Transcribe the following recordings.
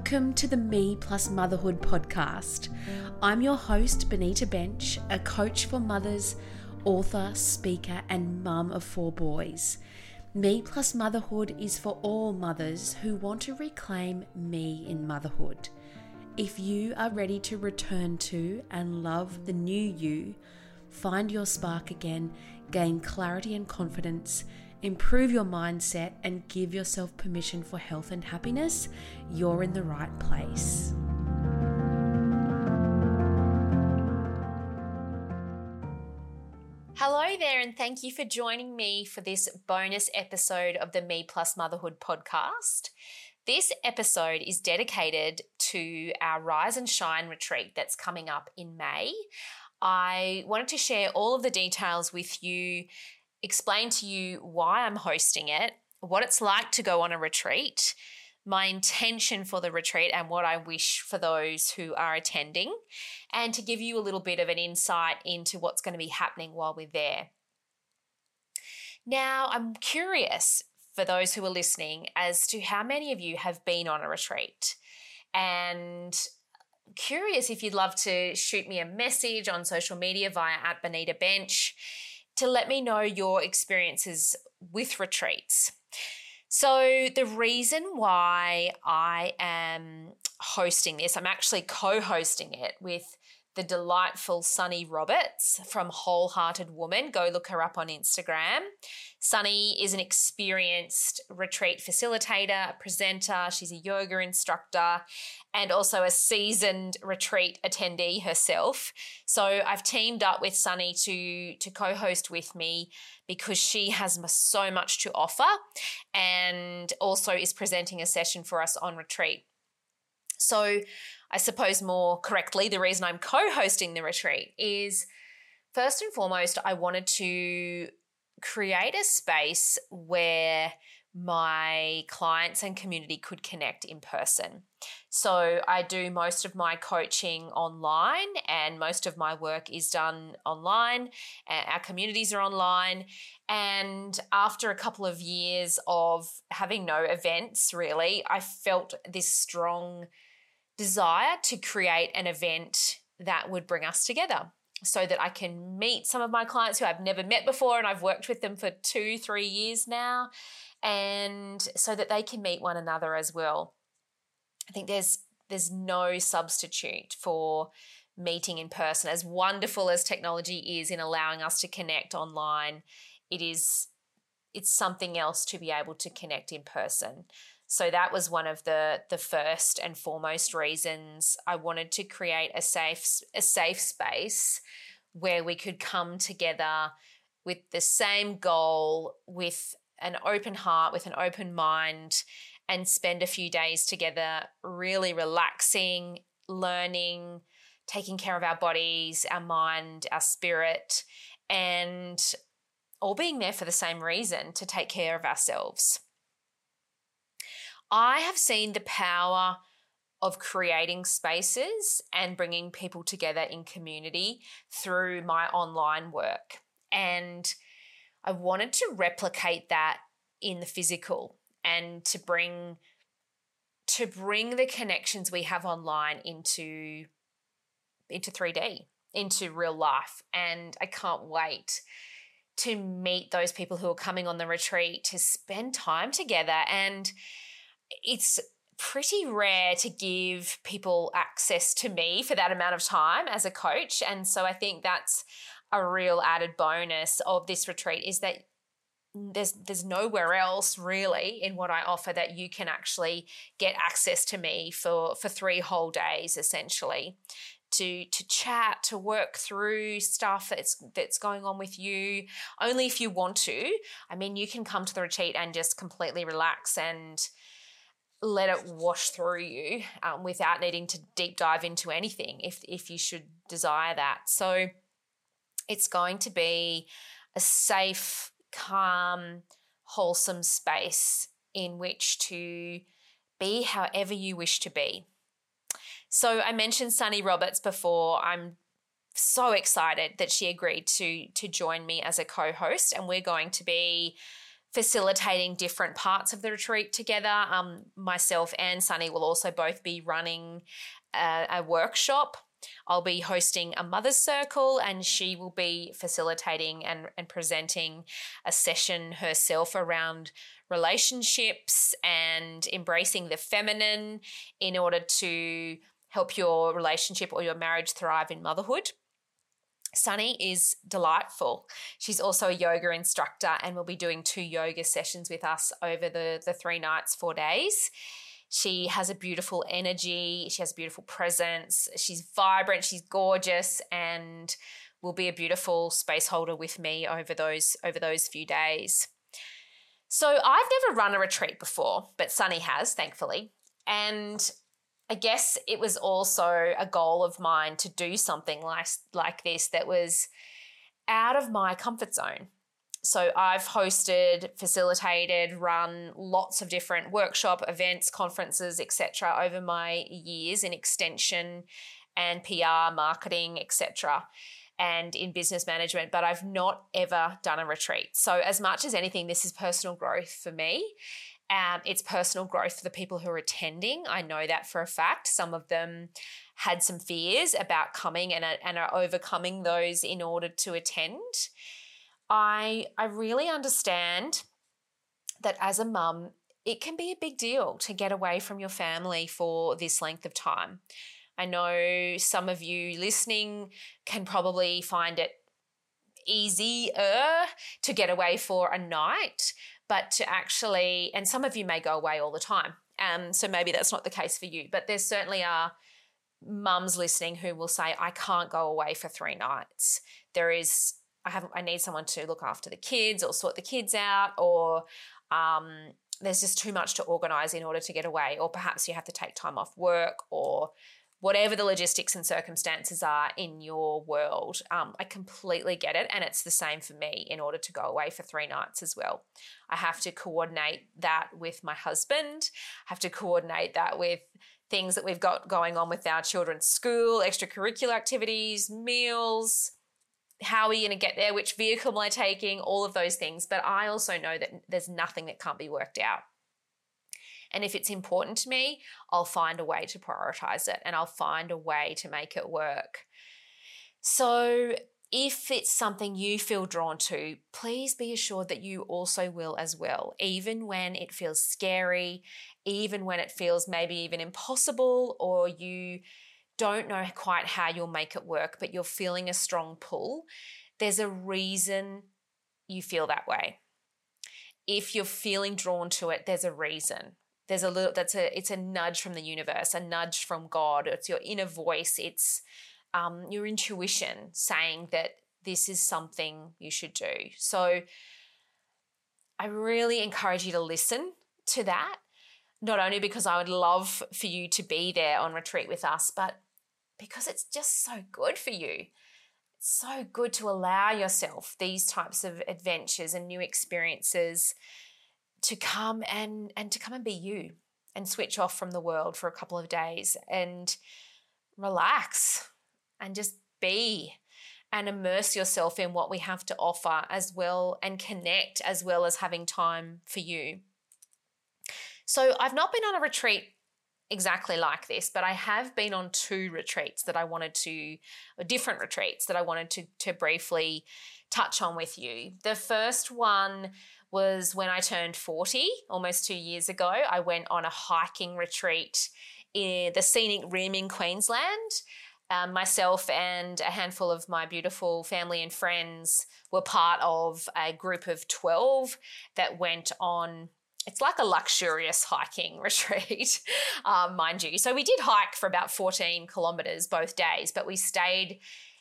Welcome to the Me Plus Motherhood podcast. I'm your host, Benita Bensch, a coach for mothers, author, speaker, and mum of four boys. Me Plus Motherhood is for all mothers who want to reclaim me in motherhood. If you are ready to return to and love the new you, find your spark again, gain clarity and confidence, improve your mindset, and give yourself permission for health and happiness, you're in the right place. Hello there, and thank you for joining me for this bonus episode of the Me Plus Motherhood podcast. This episode is dedicated to our Rise and Shine retreat that's coming up in May. I wanted to share all of the details with you explain to you why I'm hosting it, what it's like to go on a retreat, my intention for the retreat, and what I wish for those who are attending, and to give you a little bit of an insight into what's going to be happening while we're there. Now, I'm curious for those who are listening as to how many of you have been on a retreat. And curious if you'd love to shoot me a message on social media via at Benita Bensch to let me know your experiences with retreats. So, the reason why I am hosting this, I'm actually co hosting it with the delightful Sunny Roberts from Wholehearted Woman. Go look her up on Instagram. Sunny is an experienced retreat facilitator, presenter, she's a yoga instructor, and also a seasoned retreat attendee herself. So I've teamed up with Sunny to, to co host with me because she has so much to offer and also is presenting a session for us on retreat. So I suppose more correctly, the reason I'm co hosting the retreat is first and foremost, I wanted to create a space where my clients and community could connect in person. So I do most of my coaching online and most of my work is done online. Our communities are online. And after a couple of years of having no events, really, I felt this strong desire to create an event that would bring us together so that I can meet some of my clients who I've never met before and I've worked with them for two, three years now, and so that they can meet one another as well. I think there's there's no substitute for meeting in person. As wonderful as technology is in allowing us to connect online, it is it's something else to be able to connect in person. So that was one of the the first and foremost reasons I wanted to create a safe a safe space where we could come together with the same goal with an open heart with an open mind and spend a few days together really relaxing learning taking care of our bodies our mind our spirit and all being there for the same reason to take care of ourselves I have seen the power of creating spaces and bringing people together in community through my online work. And I wanted to replicate that in the physical and to bring to bring the connections we have online into into 3D, into real life. And I can't wait to meet those people who are coming on the retreat to spend time together and it's pretty rare to give people access to me for that amount of time as a coach. And so I think that's a real added bonus of this retreat is that there's there's nowhere else really in what I offer that you can actually get access to me for for 3 whole days essentially to to chat to work through stuff that's that's going on with you only if you want to i mean you can come to the retreat and just completely relax and let it wash through you um, without needing to deep dive into anything if if you should desire that. So it's going to be a safe, calm, wholesome space in which to be however you wish to be. So I mentioned Sunny Roberts before. I'm so excited that she agreed to to join me as a co-host and we're going to be facilitating different parts of the retreat together. Um, myself and Sunny will also both be running a, a workshop. I'll be hosting a mother's circle and she will be facilitating and, and presenting a session herself around relationships and embracing the feminine in order to help your relationship or your marriage thrive in motherhood. Sunny is delightful. She's also a yoga instructor and will be doing two yoga sessions with us over the, the three nights, four days. She has a beautiful energy, she has a beautiful presence, she's vibrant, she's gorgeous, and will be a beautiful space holder with me over those over those few days. So I've never run a retreat before, but Sunny has, thankfully. And I guess it was also a goal of mine to do something like, like this that was out of my comfort zone. So I've hosted, facilitated, run lots of different workshop events, conferences, etc. over my years in extension and PR, marketing, etc and in business management, but I've not ever done a retreat. So, as much as anything, this is personal growth for me. Um, it's personal growth for the people who are attending. I know that for a fact. Some of them had some fears about coming and, and are overcoming those in order to attend. I, I really understand that as a mum, it can be a big deal to get away from your family for this length of time. I know some of you listening can probably find it easier to get away for a night, but to actually, and some of you may go away all the time. Um, so maybe that's not the case for you, but there certainly are mums listening who will say, I can't go away for three nights. There is, I have, I need someone to look after the kids or sort the kids out, or um, there's just too much to organize in order to get away, or perhaps you have to take time off work or whatever the logistics and circumstances are in your world. Um, I completely get it. And it's the same for me in order to go away for three nights as well. I have to coordinate that with my husband, I have to coordinate that with things that we've got going on with our children's school, extracurricular activities, meals. How are you going to get there? Which vehicle am I taking? All of those things. But I also know that there's nothing that can't be worked out. And if it's important to me, I'll find a way to prioritize it and I'll find a way to make it work. So, if it's something you feel drawn to, please be assured that you also will as well, even when it feels scary, even when it feels maybe even impossible, or you don't know quite how you'll make it work, but you're feeling a strong pull. There's a reason you feel that way. If you're feeling drawn to it, there's a reason there's a little that's a it's a nudge from the universe a nudge from god. It's your inner voice. It's um, your intuition saying that this is something you should do. So i really encourage you to listen to that. Not only because i would love for you to be there on retreat with us but because it's just so good for you. It's so good to allow yourself these types of adventures and new experiences to come and and to come and be you and switch off from the world for a couple of days and relax and just be and immerse yourself in what we have to offer as well and connect as well as having time for you. So, I've not been on a retreat exactly like this, but I have been on two retreats that I wanted to, different retreats that I wanted to, to briefly touch on with you. The first one was when I turned 40, almost two years ago. I went on a hiking retreat in the scenic rim in Queensland. Um, myself and a handful of my beautiful family and friends were part of a group of 12 that went on it's like a luxurious hiking retreat, um, mind you. So we did hike for about 14 kilometers both days, but we stayed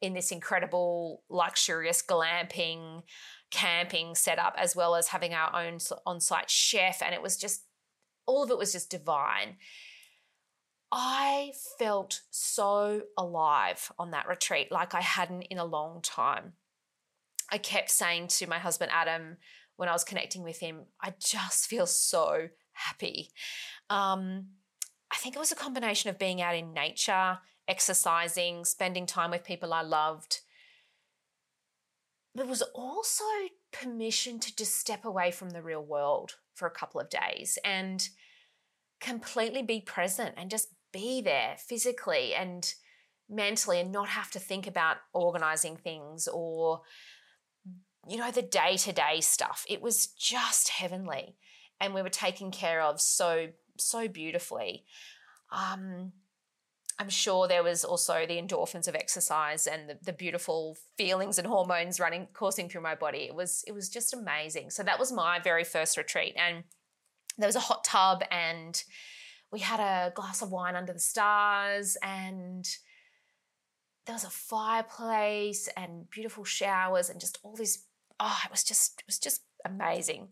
in this incredible, luxurious glamping camping setup as well as having our own on-site chef and it was just all of it was just divine. I felt so alive on that retreat like I hadn't in a long time. I kept saying to my husband Adam when I was connecting with him, I just feel so happy. Um, I think it was a combination of being out in nature, exercising, spending time with people I loved, there was also permission to just step away from the real world for a couple of days and completely be present and just be there physically and mentally and not have to think about organizing things or you know the day-to-day stuff. It was just heavenly and we were taken care of so so beautifully. Um I'm sure there was also the endorphins of exercise and the, the, beautiful feelings and hormones running coursing through my body. It was it was just amazing. So that was my very first retreat, and there was a hot tub, and we had a glass of wine under the stars, and there was a fireplace and beautiful showers, and just all this. Oh, it was just it was just amazing.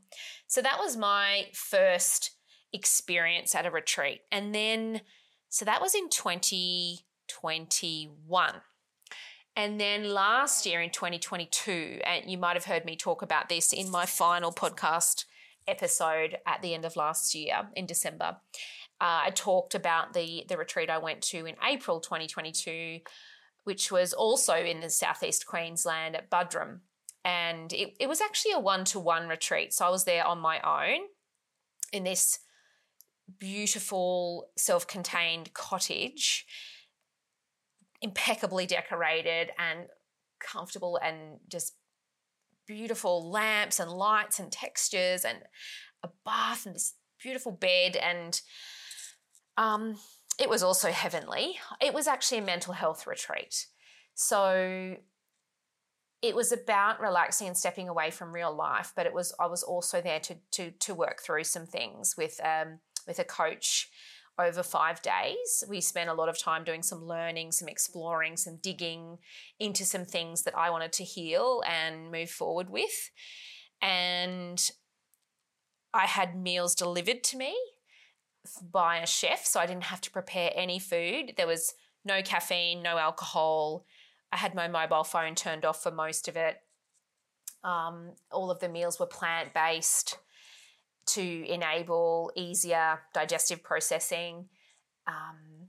So that was my first experience at a retreat, and then so that was in 2021. And then last year in 2022, and you might have heard me talk about this in my final podcast episode at the end of last year in December. Uh, I talked about the the retreat I went to in April 2022, which was also in the southeast Queensland at Buderim, and it, it was actually a one to one retreat. So I was there on my own in this beautiful self contained cottage, impeccably decorated and comfortable and just beautiful lamps and lights and textures and a bath and this beautiful bed and um, it was also heavenly. It was actually a mental health retreat. So it was about relaxing and stepping away from real life, but it was I was also there to to to work through some things with um, with a coach over five days. We spent a lot of time doing some learning, some exploring, some digging into some things that I wanted to heal and move forward with. And I had meals delivered to me by a chef, so I didn't have to prepare any food. There was no caffeine, no alcohol. I had my mobile phone turned off for most of it. Um, all of the meals were plant based to enable easier digestive processing. Um,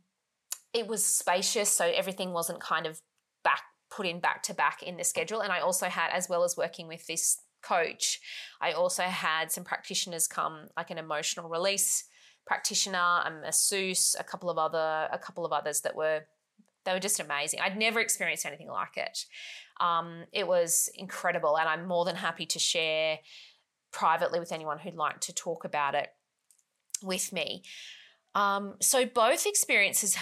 it was spacious, so everything wasn't kind of back put in back to back in the schedule. And I also had, as well as working with this coach, I also had some practitioners come, like an emotional release practitioner, a masseuse, a couple of other, a couple of others that were they were just amazing. I'd never experienced anything like it. Um, it was incredible, and I'm more than happy to share privately with anyone who'd like to talk about it with me. Um, so both experiences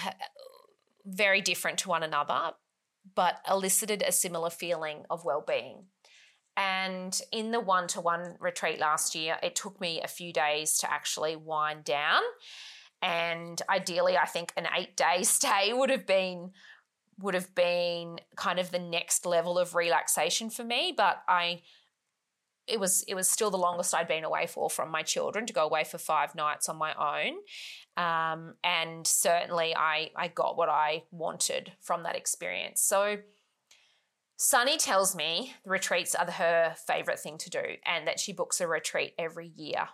very different to one another, but elicited a similar feeling of well-being. And in the one-to-one retreat last year, it took me a few days to actually wind down. And ideally, I think an eight-day stay would have been would have been kind of the next level of relaxation for me. But I it was it was still the longest I'd been away for from my children to go away for five nights on my own. Um, and certainly I I got what I wanted from that experience. So Sunny tells me the retreats are her favorite thing to do and that she books a retreat every year.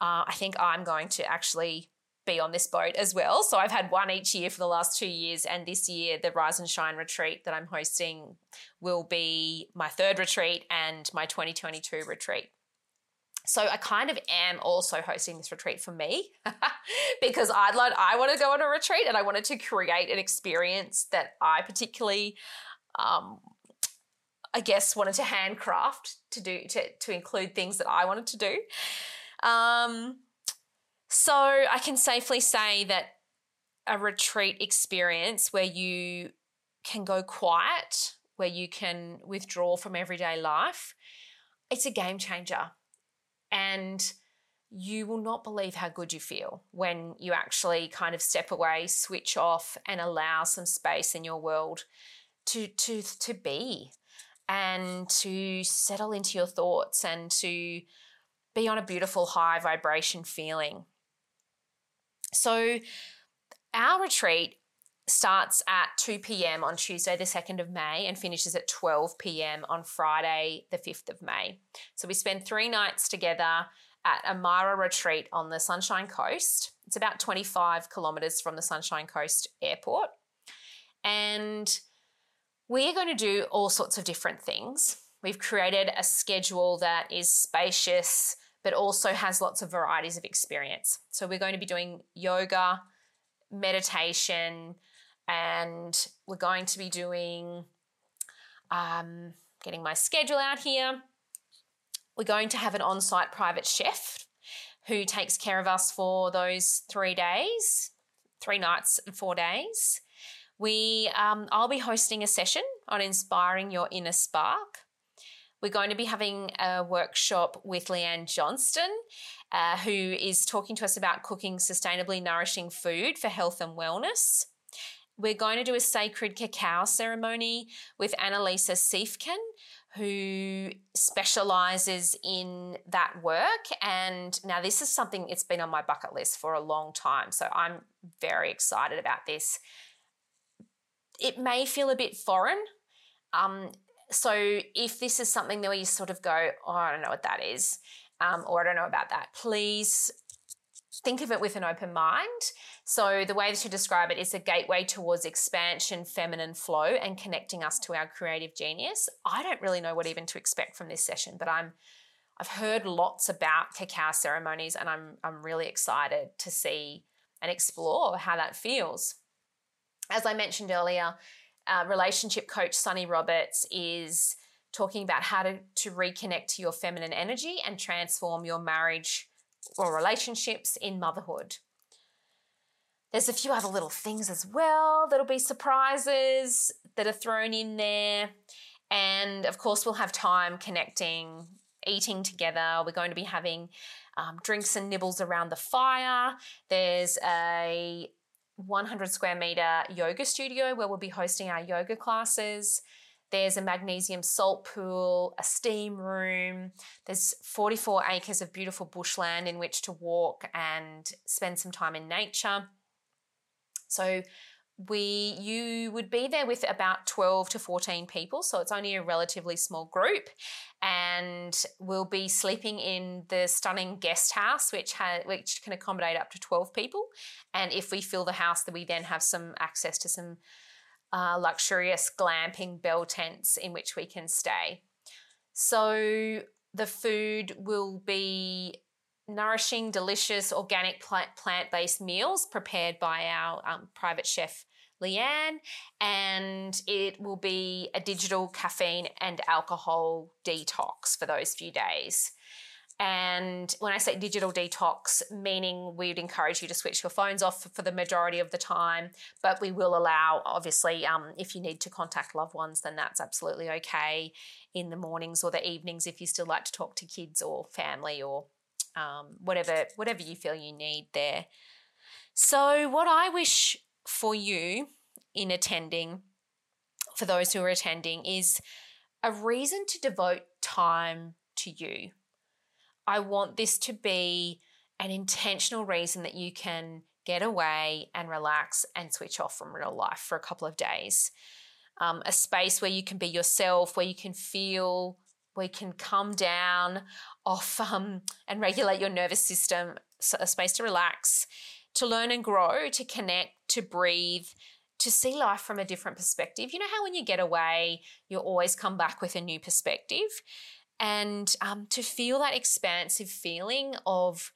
Uh, I think I'm going to actually be on this boat as well. So I've had one each year for the last two years, and this year the Rise and Shine retreat that I'm hosting will be my third retreat and my 2022 retreat. So I kind of am also hosting this retreat for me because I'd like I want to go on a retreat and I wanted to create an experience that I particularly um, I guess wanted to handcraft to do to to include things that I wanted to do. Um, so I can safely say that a retreat experience where you can go quiet, where you can withdraw from everyday life, it's a game changer. And you will not believe how good you feel when you actually kind of step away, switch off, and allow some space in your world to to to be and to settle into your thoughts and to be on a beautiful high vibration feeling. So, our retreat starts at 2 p.m. on Tuesday, the 2nd of May, and finishes at 12 p.m. on Friday, the 5th of May. So, we spend three nights together at Amara Retreat on the Sunshine Coast. It's about 25 kilometres from the Sunshine Coast Airport. And we are going to do all sorts of different things. We've created a schedule that is spacious, but also has lots of varieties of experience. So we're going to be doing yoga, meditation, and we're going to be doing, um, getting my schedule out here. We're going to have an on site private chef who takes care of us for those three days, three nights and four days. We, um, I'll be hosting a session on inspiring your inner spark. We're going to be having a workshop with Leanne Johnston, uh, who is talking to us about cooking sustainably nourishing food for health and wellness. We're going to do a sacred cacao ceremony with Annalisa Siefken, who specializes in that work. And now, this is something it's been on my bucket list for a long time. So I'm very excited about this. It may feel a bit foreign. Um, so if this is something where you sort of go, oh, I don't know what that is, um, or I don't know about that, please think of it with an open mind. So the way to describe it is a gateway towards expansion, feminine flow, and connecting us to our creative genius. I don't really know what even to expect from this session, but I'm I've heard lots about cacao ceremonies, and I'm I'm really excited to see and explore how that feels. As I mentioned earlier, uh, relationship coach Sunny Roberts is talking about how to, to reconnect to your feminine energy and transform your marriage or relationships in motherhood. There's a few other little things as well that'll be surprises that are thrown in there. And of course, we'll have time connecting, eating together. We're going to be having um, drinks and nibbles around the fire. There's a 100 square meter yoga studio where we'll be hosting our yoga classes. There's a magnesium salt pool, a steam room. There's 44 acres of beautiful bushland in which to walk and spend some time in nature. So we you would be there with about 12 to 14 people so it's only a relatively small group. And we'll be sleeping in the stunning guest house which has which can accommodate up to 12 people. And if we fill the house then we then have some access to some uh, luxurious glamping bell tents in which we can stay. So the food will be nourishing, delicious, organic plant based meals prepared by our um, private chef. Leanne, and it will be a digital caffeine and alcohol detox for those few days. And when I say digital detox, meaning we'd encourage you to switch your phones off for the majority of the time, but we will allow, obviously, um, if you need to contact loved ones, then that's absolutely okay in the mornings or the evenings if you still like to talk to kids or family or um, whatever whatever you feel you need there. So, what I wish for you in attending, for those who are attending, is a reason to devote time to you. I want this to be an intentional reason that you can get away and relax and switch off from real life for a couple of days. Um, a space where you can be yourself, where you can feel we can come down off um, and regulate your nervous system, a space to relax, to learn and grow, to connect, to breathe, to see life from a different perspective. You know how when you get away, you always come back with a new perspective? And um, to feel that expansive feeling of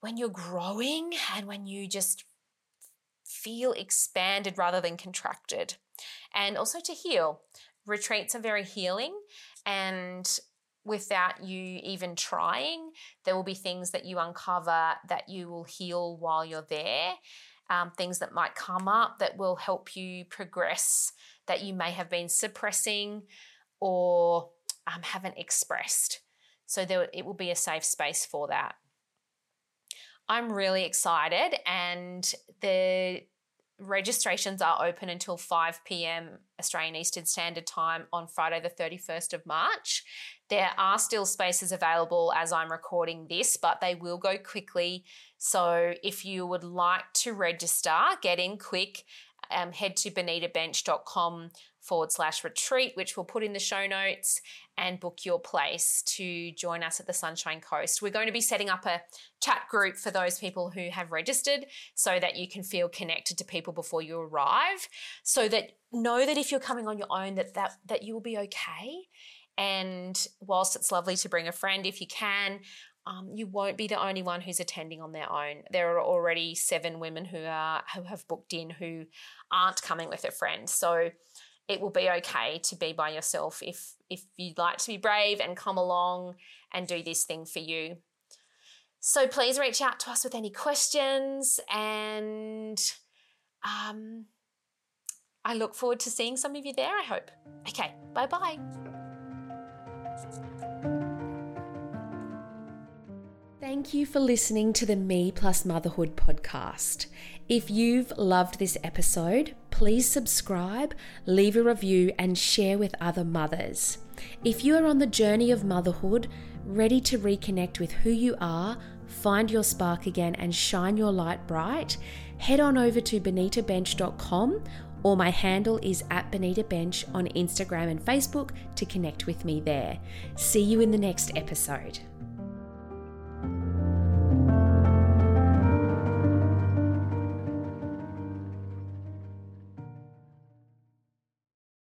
when you're growing and when you just feel expanded rather than contracted. And also to heal. Retreats are very healing and without you even trying, there will be things that you uncover that you will heal while you're there. Um, things that might come up that will help you progress that you may have been suppressing or um, haven't expressed. So there, it will be a safe space for that. I'm really excited, and the registrations are open until 5 p.m. Australian Eastern Standard Time on Friday, the 31st of March. There are still spaces available as I'm recording this, but they will go quickly. So if you would like to register, get in quick. Um, head to benitabensch.com forward slash retreat, which we'll put in the show notes, and book your place to join us at the Sunshine Coast. We're going to be setting up a chat group for those people who have registered so that you can feel connected to people before you arrive, so that know that if you're coming on your own that that, that you will be okay And whilst it's lovely to bring a friend if you can, um, you won't be the only one who's attending on their own. There are already seven women who are who have booked in who aren't coming with a friend. So it will be okay to be by yourself if if you'd like to be brave and come along and do this thing for you. So please reach out to us with any questions and um, I look forward to seeing some of you there, I hope. Okay, bye bye. Thank you for listening to the Me Plus Motherhood podcast. If you've loved this episode, please subscribe, leave a review, and share with other mothers. If you are on the journey of motherhood, ready to reconnect with who you are, find your spark again, and shine your light bright, head on over to benitabensch.com or my handle is at Benita Bensch on Instagram and Facebook to connect with me there. See you in the next episode.